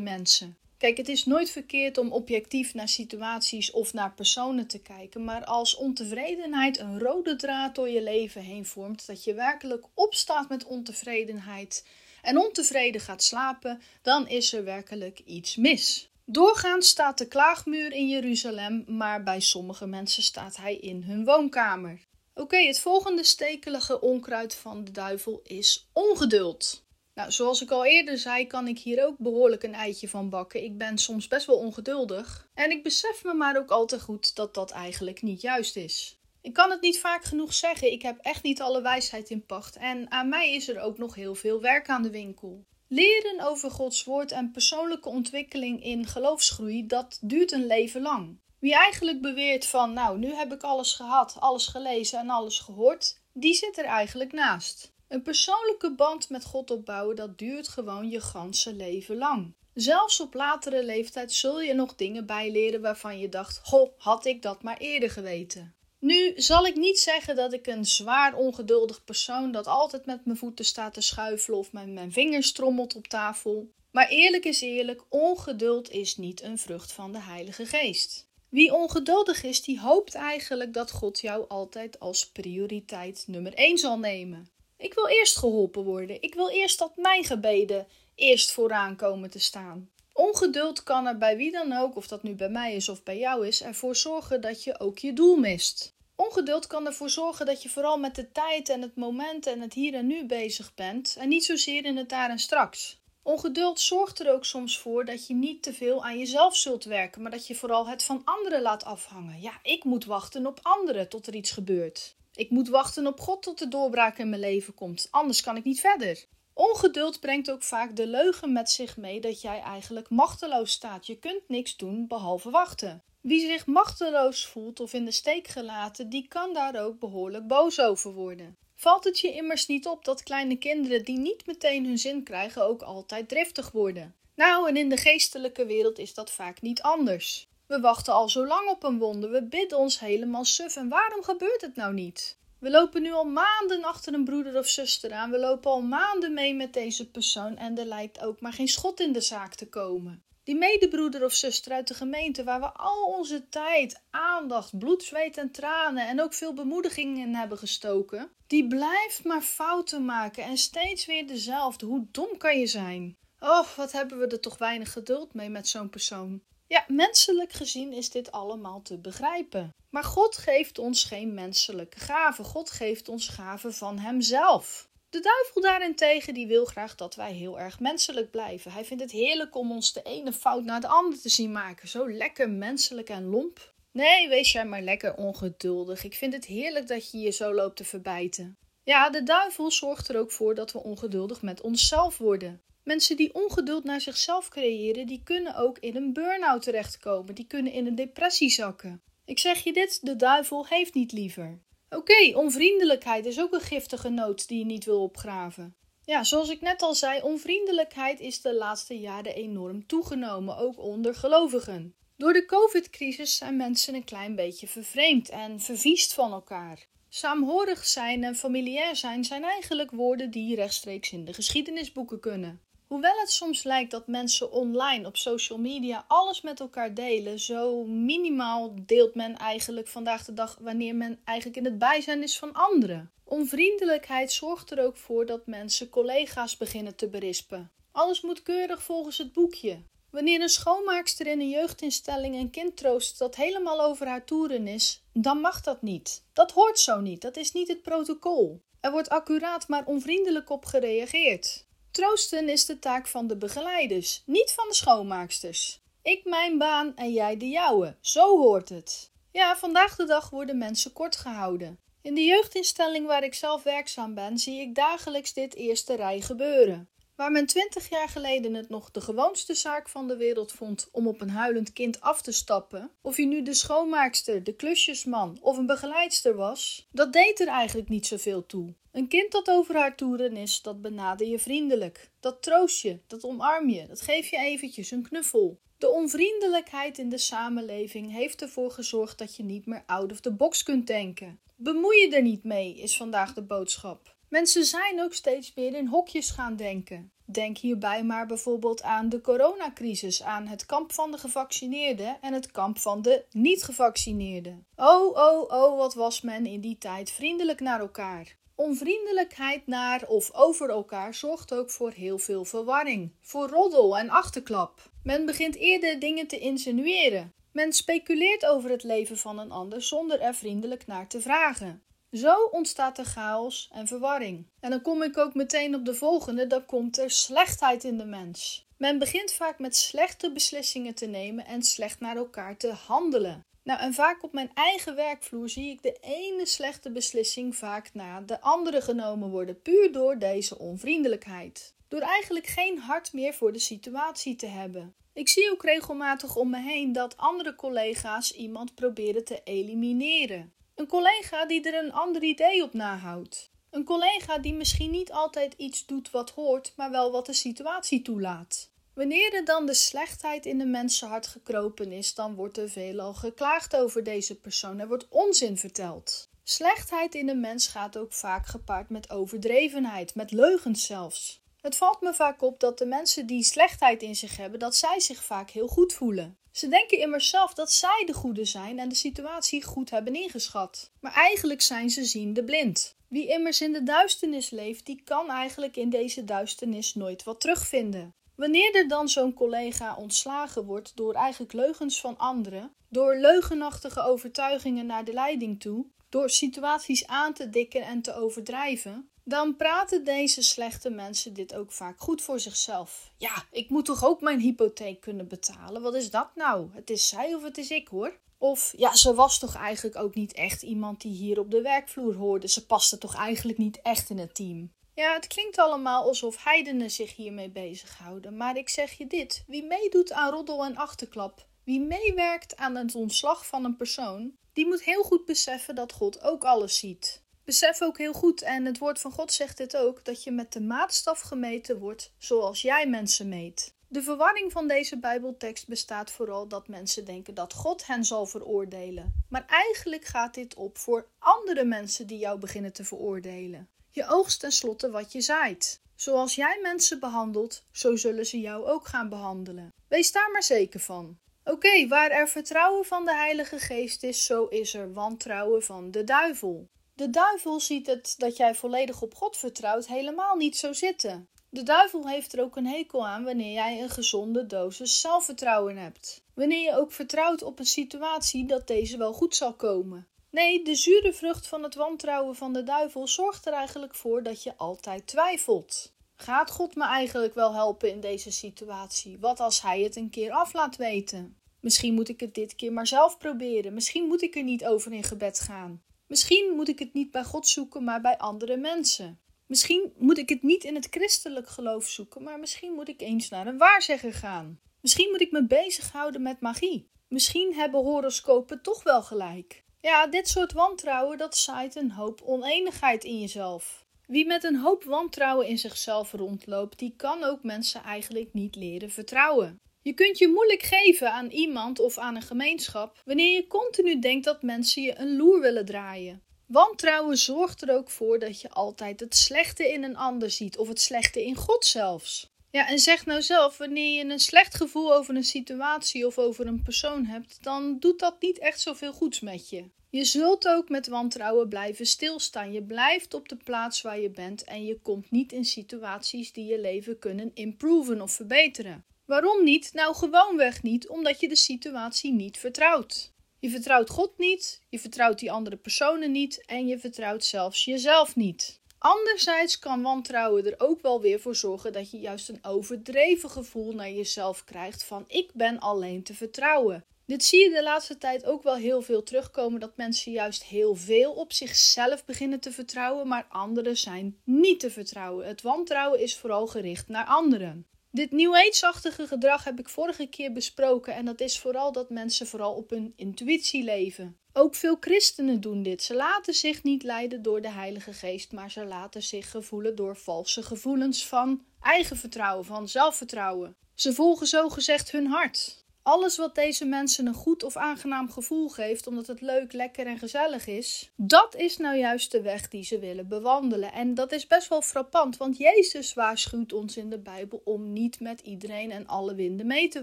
mensen. Kijk, het is nooit verkeerd om objectief naar situaties of naar personen te kijken, maar als ontevredenheid een rode draad door je leven heen vormt, dat je werkelijk opstaat met ontevredenheid en ontevreden gaat slapen, dan is er werkelijk iets mis. Doorgaans staat de klaagmuur in Jeruzalem, maar bij sommige mensen staat hij in hun woonkamer. Oké, het volgende stekelige onkruid van de duivel is ongeduld. Nou, zoals ik al eerder zei, kan ik hier ook behoorlijk een eitje van bakken. Ik ben soms best wel ongeduldig. En ik besef me maar ook al te goed dat dat eigenlijk niet juist is. Ik kan het niet vaak genoeg zeggen, ik heb echt niet alle wijsheid in pacht. En aan mij is er ook nog heel veel werk aan de winkel. Leren over Gods woord en persoonlijke ontwikkeling in geloofsgroei, dat duurt een leven lang. Wie eigenlijk beweert van, nou, nu heb ik alles gehad, alles gelezen en alles gehoord, die zit er eigenlijk naast. Een persoonlijke band met God opbouwen, dat duurt gewoon je ganse leven lang. Zelfs op latere leeftijd zul je nog dingen bijleren waarvan je dacht: Goh, had ik dat maar eerder geweten. Nu zal ik niet zeggen dat ik een zwaar ongeduldig persoon dat altijd met mijn voeten staat te schuifelen of met mijn vingers trommelt op tafel. Maar eerlijk is eerlijk, ongeduld is niet een vrucht van de Heilige Geest. Wie ongeduldig is, die hoopt eigenlijk dat God jou altijd als prioriteit nummer 1 zal nemen. Ik wil eerst geholpen worden. Ik wil eerst dat mijn gebeden eerst vooraan komen te staan. Ongeduld kan er bij wie dan ook, of dat nu bij mij is of bij jou is, ervoor zorgen dat je ook je doel mist. Ongeduld kan ervoor zorgen dat je vooral met de tijd en het moment en het hier en nu bezig bent en niet zozeer in het daar en straks. Ongeduld zorgt er ook soms voor dat je niet te veel aan jezelf zult werken, maar dat je vooral het van anderen laat afhangen. Ja, ik moet wachten op anderen tot er iets gebeurt. Ik moet wachten op God tot de doorbraak in mijn leven komt, anders kan ik niet verder. Ongeduld brengt ook vaak de leugen met zich mee dat jij eigenlijk machteloos staat. Je kunt niks doen behalve wachten. Wie zich machteloos voelt of in de steek gelaten, die kan daar ook behoorlijk boos over worden. Valt het je immers niet op dat kleine kinderen die niet meteen hun zin krijgen ook altijd driftig worden? Nou, en in de geestelijke wereld is dat vaak niet anders. We wachten al zo lang op een wonder, we bidden ons helemaal suf en waarom gebeurt het nou niet? We lopen nu al maanden achter een broeder of zuster aan, we lopen al maanden mee met deze persoon en er lijkt ook maar geen schot in de zaak te komen. Die medebroeder of zuster uit de gemeente waar we al onze tijd, aandacht, bloed, zweet en tranen en ook veel bemoediging in hebben gestoken, die blijft maar fouten maken en steeds weer dezelfde. Hoe dom kan je zijn? Oh, wat hebben we er toch weinig geduld mee met zo'n persoon. Ja, menselijk gezien is dit allemaal te begrijpen. Maar God geeft ons geen menselijke gaven. God geeft ons gaven van Hemzelf. De duivel daarentegen die wil graag dat wij heel erg menselijk blijven. Hij vindt het heerlijk om ons de ene fout na de andere te zien maken. Zo lekker menselijk en lomp. Nee, wees jij maar lekker ongeduldig. Ik vind het heerlijk dat je je zo loopt te verbijten. Ja, de duivel zorgt er ook voor dat we ongeduldig met onszelf worden. Mensen die ongeduld naar zichzelf creëren, die kunnen ook in een burn-out terechtkomen. Die kunnen in een depressie zakken. Ik zeg je dit, de duivel heeft niet liever. Oké, onvriendelijkheid is ook een giftige noot die je niet wil opgraven. Ja, zoals ik net al zei, onvriendelijkheid is de laatste jaren enorm toegenomen, ook onder gelovigen. Door de COVID-crisis zijn mensen een klein beetje vervreemd en verviest van elkaar. Saamhorig zijn en familiair zijn zijn eigenlijk woorden die rechtstreeks in de geschiedenisboeken kunnen. Hoewel het soms lijkt dat mensen online op social media alles met elkaar delen, zo minimaal deelt men eigenlijk vandaag de dag wanneer men eigenlijk in het bijzijn is van anderen. Onvriendelijkheid zorgt er ook voor dat mensen collega's beginnen te berispen. Alles moet keurig volgens het boekje. Wanneer een schoonmaakster in een jeugdinstelling een kind troost dat helemaal over haar toeren is, dan mag dat niet. Dat hoort zo niet, dat is niet het protocol. Er wordt accuraat maar onvriendelijk op gereageerd. Troosten is de taak van de begeleiders, niet van de schoonmaaksters. Ik mijn baan en jij de jouwe, zo hoort het. Ja, vandaag de dag worden mensen kort gehouden. In de jeugdinstelling waar ik zelf werkzaam ben, zie ik dagelijks dit eerste rij gebeuren. Waar men twintig jaar geleden het nog de gewoonste zaak van de wereld vond om op een huilend kind af te stappen, of je nu de schoonmaakster, de klusjesman of een begeleidster was, dat deed er eigenlijk niet zoveel toe. Een kind dat over haar toeren is, dat benader je vriendelijk. Dat troost je, dat omarm je, dat geef je eventjes een knuffel. De onvriendelijkheid in de samenleving heeft ervoor gezorgd dat je niet meer out of the box kunt denken. Bemoei je er niet mee, is vandaag de boodschap. Mensen zijn ook steeds meer in hokjes gaan denken. Denk hierbij maar bijvoorbeeld aan de coronacrisis, aan het kamp van de gevaccineerden en het kamp van de niet-gevaccineerden. Oh, oh, oh, wat was men in die tijd vriendelijk naar elkaar. Onvriendelijkheid naar of over elkaar zorgt ook voor heel veel verwarring, voor roddel en achterklap. Men begint eerder dingen te insinueren. Men speculeert over het leven van een ander zonder er vriendelijk naar te vragen. Zo ontstaat er chaos en verwarring. En dan kom ik ook meteen op de volgende: dan komt er slechtheid in de mens. Men begint vaak met slechte beslissingen te nemen en slecht naar elkaar te handelen. Nou, en vaak op mijn eigen werkvloer zie ik de ene slechte beslissing vaak na de andere genomen worden, puur door deze onvriendelijkheid. Door eigenlijk geen hart meer voor de situatie te hebben. Ik zie ook regelmatig om me heen dat andere collega's iemand proberen te elimineren. Een collega die er een ander idee op nahoudt. Een collega die misschien niet altijd iets doet wat hoort, maar wel wat de situatie toelaat. Wanneer er dan de slechtheid in de mensenhart gekropen is, dan wordt er veelal geklaagd over deze persoon. Er wordt onzin verteld. Slechtheid in de mens gaat ook vaak gepaard met overdrevenheid, met leugens zelfs. Het valt me vaak op dat de mensen die slechtheid in zich hebben, dat zij zich vaak heel goed voelen. Ze denken immers zelf dat zij de goede zijn en de situatie goed hebben ingeschat. Maar eigenlijk zijn ze ziende blind. Wie immers in de duisternis leeft, die kan eigenlijk in deze duisternis nooit wat terugvinden. Wanneer er dan zo'n collega ontslagen wordt door eigenlijk leugens van anderen, door leugenachtige overtuigingen naar de leiding toe, door situaties aan te dikken en te overdrijven, dan praten deze slechte mensen dit ook vaak goed voor zichzelf. Ja, ik moet toch ook mijn hypotheek kunnen betalen? Wat is dat nou? Het is zij of het is ik hoor. Of ja, ze was toch eigenlijk ook niet echt iemand die hier op de werkvloer hoorde. Ze paste toch eigenlijk niet echt in het team. Ja, het klinkt allemaal alsof heidenen zich hiermee bezighouden. Maar ik zeg je dit: wie meedoet aan roddel en achterklap, wie meewerkt aan het ontslag van een persoon, die moet heel goed beseffen dat God ook alles ziet. Besef ook heel goed, en het woord van God zegt dit ook, dat je met de maatstaf gemeten wordt zoals jij mensen meet. De verwarring van deze Bijbeltekst bestaat vooral dat mensen denken dat God hen zal veroordelen. Maar eigenlijk gaat dit op voor andere mensen die jou beginnen te veroordelen. Je oogst tenslotte wat je zaait. Zoals jij mensen behandelt, zo zullen ze jou ook gaan behandelen. Wees daar maar zeker van. Oké, waar er vertrouwen van de Heilige Geest is, zo is er wantrouwen van de duivel. De duivel ziet het dat jij volledig op God vertrouwt helemaal niet zo zitten. De duivel heeft er ook een hekel aan wanneer jij een gezonde dosis zelfvertrouwen hebt. Wanneer je ook vertrouwt op een situatie dat deze wel goed zal komen. Nee, de zure vrucht van het wantrouwen van de duivel zorgt er eigenlijk voor dat je altijd twijfelt. Gaat God me eigenlijk wel helpen in deze situatie? Wat als hij het een keer af laat weten? Misschien moet ik het dit keer maar zelf proberen. Misschien moet ik er niet over in gebed gaan. Misschien moet ik het niet bij God zoeken, maar bij andere mensen. Misschien moet ik het niet in het christelijk geloof zoeken, maar misschien moet ik eens naar een waarzegger gaan. Misschien moet ik me bezighouden met magie. Misschien hebben horoscopen toch wel gelijk. Ja, dit soort wantrouwen dat zaait een hoop oneenigheid in jezelf. Wie met een hoop wantrouwen in zichzelf rondloopt, die kan ook mensen eigenlijk niet leren vertrouwen. Je kunt je moeilijk geven aan iemand of aan een gemeenschap wanneer je continu denkt dat mensen je een loer willen draaien. Wantrouwen zorgt er ook voor dat je altijd het slechte in een ander ziet of het slechte in God zelfs. Ja, en zeg nou zelf, wanneer je een slecht gevoel over een situatie of over een persoon hebt, dan doet dat niet echt zoveel goeds met je. Je zult ook met wantrouwen blijven stilstaan. Je blijft op de plaats waar je bent en je komt niet in situaties die je leven kunnen improven of verbeteren. Waarom niet? Nou, gewoonweg niet, omdat je de situatie niet vertrouwt. Je vertrouwt God niet, je vertrouwt die andere personen niet en je vertrouwt zelfs jezelf niet. Anderzijds kan wantrouwen er ook wel weer voor zorgen dat je juist een overdreven gevoel naar jezelf krijgt van ik ben alleen te vertrouwen. Dit zie je de laatste tijd ook wel heel veel terugkomen dat mensen juist heel veel op zichzelf beginnen te vertrouwen, maar anderen zijn niet te vertrouwen. Het wantrouwen is vooral gericht naar anderen. Dit New Age-achtige gedrag heb ik vorige keer besproken en dat is vooral dat mensen vooral op hun intuïtie leven. Ook veel christenen doen dit. Ze laten zich niet leiden door de Heilige Geest, maar ze laten zich gevoelen door valse gevoelens van eigen vertrouwen, van zelfvertrouwen. Ze volgen zogezegd hun hart. Alles wat deze mensen een goed of aangenaam gevoel geeft, omdat het leuk, lekker en gezellig is, dat is nou juist de weg die ze willen bewandelen. En dat is best wel frappant, want Jezus waarschuwt ons in de Bijbel om niet met iedereen en alle winden mee te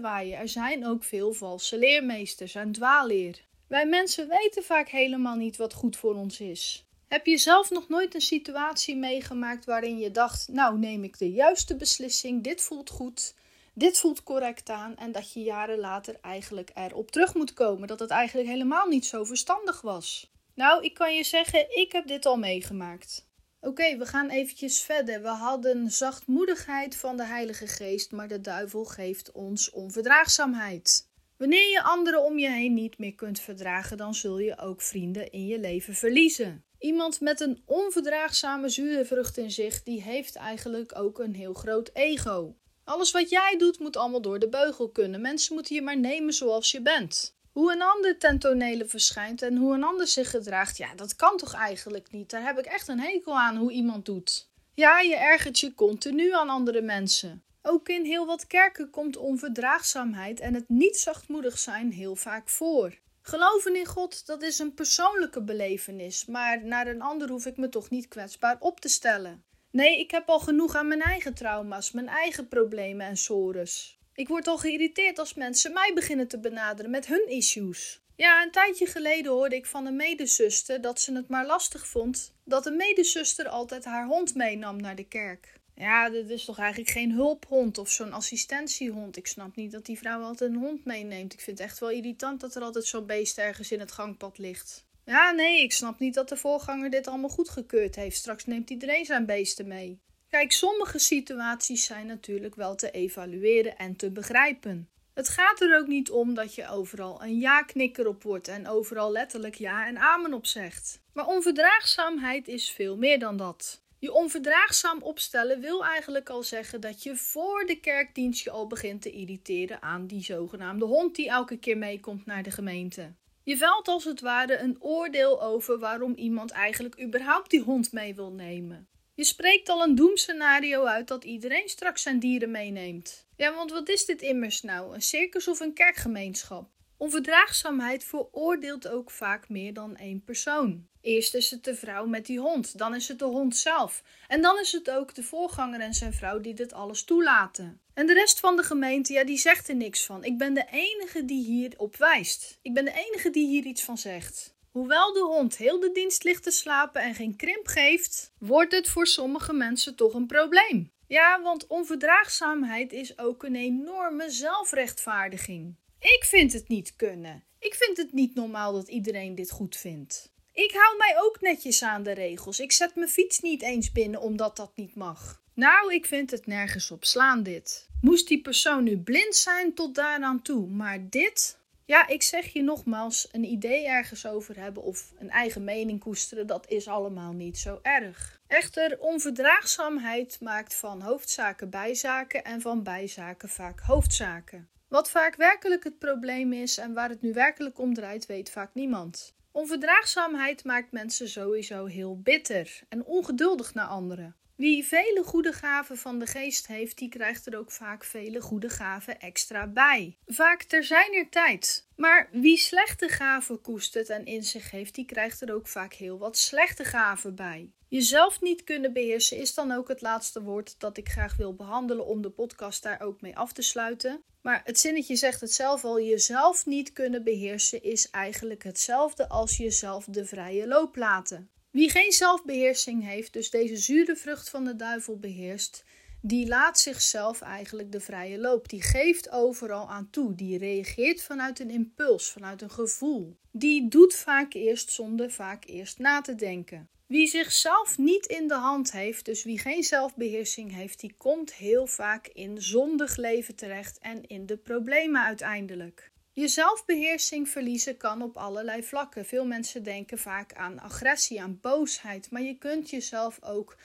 waaien. Er zijn ook veel valse leermeesters en dwaalleer. Wij mensen weten vaak helemaal niet wat goed voor ons is. Heb je zelf nog nooit een situatie meegemaakt waarin je dacht: Nou, neem ik de juiste beslissing, dit voelt goed dit voelt correct aan en dat je jaren later eigenlijk erop terug moet komen. Dat het eigenlijk helemaal niet zo verstandig was. Nou, ik kan je zeggen, ik heb dit al meegemaakt. Oké, we gaan eventjes verder. We hadden zachtmoedigheid van de Heilige Geest, maar de duivel geeft ons onverdraagzaamheid. Wanneer je anderen om je heen niet meer kunt verdragen, dan zul je ook vrienden in je leven verliezen. Iemand met een onverdraagzame zure vrucht in zich, die heeft eigenlijk ook een heel groot ego. Alles wat jij doet moet allemaal door de beugel kunnen. Mensen moeten je maar nemen zoals je bent. Hoe een ander ten verschijnt en hoe een ander zich gedraagt, ja, dat kan toch eigenlijk niet. Daar heb ik echt een hekel aan hoe iemand doet. Ja, je ergert je continu aan andere mensen. Ook in heel wat kerken komt onverdraagzaamheid en het niet zachtmoedig zijn heel vaak voor. Geloven in God, dat is een persoonlijke belevenis, maar naar een ander hoef ik me toch niet kwetsbaar op te stellen. Nee, ik heb al genoeg aan mijn eigen trauma's, mijn eigen problemen en sores. Ik word al geïrriteerd als mensen mij beginnen te benaderen met hun issues. Ja, een tijdje geleden hoorde ik van een medezuster dat ze het maar lastig vond dat een medezuster altijd haar hond meenam naar de kerk. Ja, dit is toch eigenlijk geen hulphond of zo'n assistentiehond. Ik snap niet dat die vrouw altijd een hond meeneemt. Ik vind het echt wel irritant dat er altijd zo'n beest ergens in het gangpad ligt. Ja, nee, ik snap niet dat de voorganger dit allemaal goedgekeurd heeft. Straks neemt iedereen zijn beesten mee. Kijk, sommige situaties zijn natuurlijk wel te evalueren en te begrijpen. Het gaat er ook niet om dat je overal een ja-knikker op wordt en overal letterlijk ja en amen op zegt. Maar onverdraagzaamheid is veel meer dan dat. Je onverdraagzaam opstellen wil eigenlijk al zeggen dat je voor de kerkdienst je al begint te irriteren aan die zogenaamde hond die elke keer meekomt naar de gemeente. Je velt als het ware een oordeel over waarom iemand eigenlijk überhaupt die hond mee wil nemen. Je spreekt al een doemscenario uit dat iedereen straks zijn dieren meeneemt. Ja, want wat is dit immers nou? Een circus of een kerkgemeenschap? Onverdraagzaamheid veroordeelt ook vaak meer dan één persoon. Eerst is het de vrouw met die hond, dan is het de hond zelf. En dan is het ook de voorganger en zijn vrouw die dit alles toelaten. En de rest van de gemeente, ja, die zegt er niks van. Ik ben de enige die hier op wijst. Ik ben de enige die hier iets van zegt. Hoewel de hond heel de dienst ligt te slapen en geen krimp geeft, wordt het voor sommige mensen toch een probleem. Ja, want onverdraagzaamheid is ook een enorme zelfrechtvaardiging. Ik vind het niet kunnen. Ik vind het niet normaal dat iedereen dit goed vindt. Ik hou mij ook netjes aan de regels. Ik zet mijn fiets niet eens binnen omdat dat niet mag. Nou, ik vind het nergens op slaan dit. Moest die persoon nu blind zijn tot daaraan toe, maar dit? Ja, ik zeg je nogmaals, een idee ergens over hebben of een eigen mening koesteren, dat is allemaal niet zo erg. Echter, onverdraagzaamheid maakt van hoofdzaken bijzaken en van bijzaken vaak hoofdzaken. Wat vaak werkelijk het probleem is en waar het nu werkelijk om draait, weet vaak niemand. Onverdraagzaamheid maakt mensen sowieso heel bitter en ongeduldig naar anderen. Wie vele goede gaven van de geest heeft, die krijgt er ook vaak vele goede gaven extra bij. Vaak ter zijner tijd. Maar wie slechte gaven koestert en in zich heeft, die krijgt er ook vaak heel wat slechte gaven bij. Jezelf niet kunnen beheersen is dan ook het laatste woord dat ik graag wil behandelen om de podcast daar ook mee af te sluiten. Maar het zinnetje zegt het zelf al: jezelf niet kunnen beheersen is eigenlijk hetzelfde als jezelf de vrije loop laten. Wie geen zelfbeheersing heeft, dus deze zure vrucht van de duivel beheerst, die laat zichzelf eigenlijk de vrije loop. Die geeft overal aan toe. Die reageert vanuit een impuls, vanuit een gevoel. Die doet vaak eerst zonder vaak eerst na te denken. Wie zichzelf niet in de hand heeft, dus wie geen zelfbeheersing heeft, die komt heel vaak in zondig leven terecht en in de problemen uiteindelijk. Je zelfbeheersing verliezen kan op allerlei vlakken. Veel mensen denken vaak aan agressie, aan boosheid, maar je kunt jezelf ook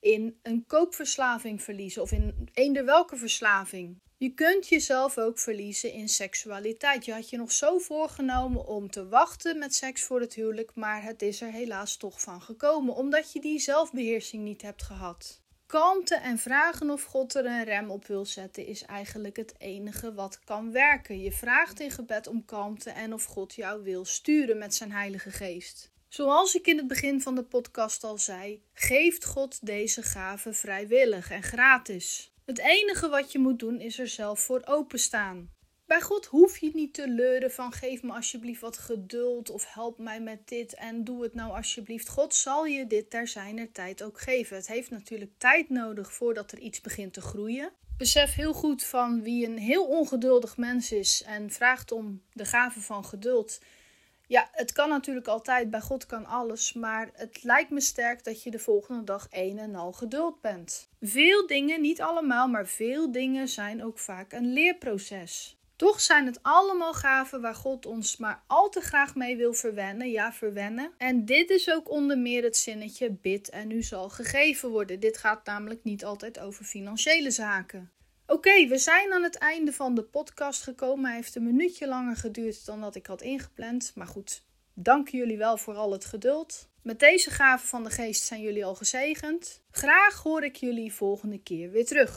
in een koopverslaving verliezen of in eender welke verslaving. Je kunt jezelf ook verliezen in seksualiteit. Je had je nog zo voorgenomen om te wachten met seks voor het huwelijk, maar het is er helaas toch van gekomen, omdat je die zelfbeheersing niet hebt gehad. Kalmte en vragen of God er een rem op wil zetten is eigenlijk het enige wat kan werken. Je vraagt in gebed om kalmte en of God jou wil sturen met zijn Heilige Geest. Zoals ik in het begin van de podcast al zei, geeft God deze gave vrijwillig en gratis. Het enige wat je moet doen is er zelf voor openstaan. Bij God hoef je niet te leuren van geef me alsjeblieft wat geduld of help mij met dit en doe het nou alsjeblieft. God zal je dit ter zijner tijd ook geven. Het heeft natuurlijk tijd nodig voordat er iets begint te groeien. Besef heel goed van wie een heel ongeduldig mens is en vraagt om de gave van geduld. Ja, het kan natuurlijk altijd, bij God kan alles, maar het lijkt me sterk dat je de volgende dag een en al geduld bent. Veel dingen, niet allemaal, maar veel dingen zijn ook vaak een leerproces. Toch zijn het allemaal gaven waar God ons maar al te graag mee wil verwennen. Ja, verwennen. En dit is ook onder meer het zinnetje bid en u zal gegeven worden. Dit gaat namelijk niet altijd over financiële zaken. Oké, we zijn aan het einde van de podcast gekomen. Hij heeft een minuutje langer geduurd dan dat ik had ingepland. Maar goed, dank jullie wel voor al het geduld. Met deze gaven van de geest zijn jullie al gezegend. Graag hoor ik jullie volgende keer weer terug.